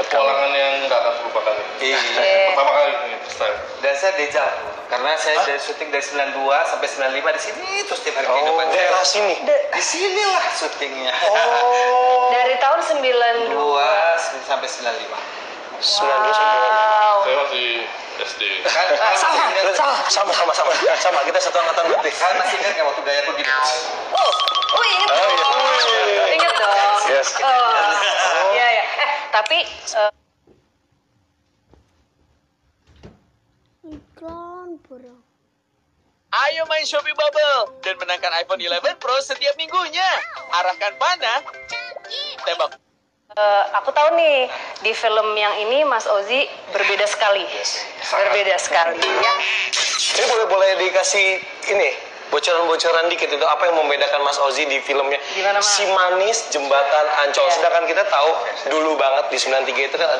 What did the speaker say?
buat kami. Polangan yang nggak akan terlupakan. Iya. Pertama kali ini first time. Dan saya deja. Karena saya dari syuting dari 92 sampai 95 di sini terus tiap hari Oh, kehidupan saya. daerah sini. Di sinilah syutingnya. Oh. Dari tahun 92. 2 sampai 95. Sembilan dua sampai Wow. Saya masih SD. Kan, kan sama, masih ingat- sama, sama, sama, sama, sama. Kita satu angkatan berarti. Kan masih ingat nggak waktu gaya tuh gini? Oh, oh inget Oh, dong. iya. Inget dong. Yes. Oh, ya. Tapi eh, Iklan bro. Ayo main Shopee Bubble dan menangkan iPhone 11 Pro setiap minggunya. Arahkan panah, tembak. eh, aku tahu nih di film yang ini Mas Ozi berbeda sekali. Berbeda sekali ya. Ini boleh boleh dikasih ini bocoran-bocoran dikit itu apa yang membedakan Mas Ozi di filmnya Gimana, Mas? Si Manis Jembatan Ancol. Iya. Sedangkan kita tahu dulu banget di 93 itu kan ada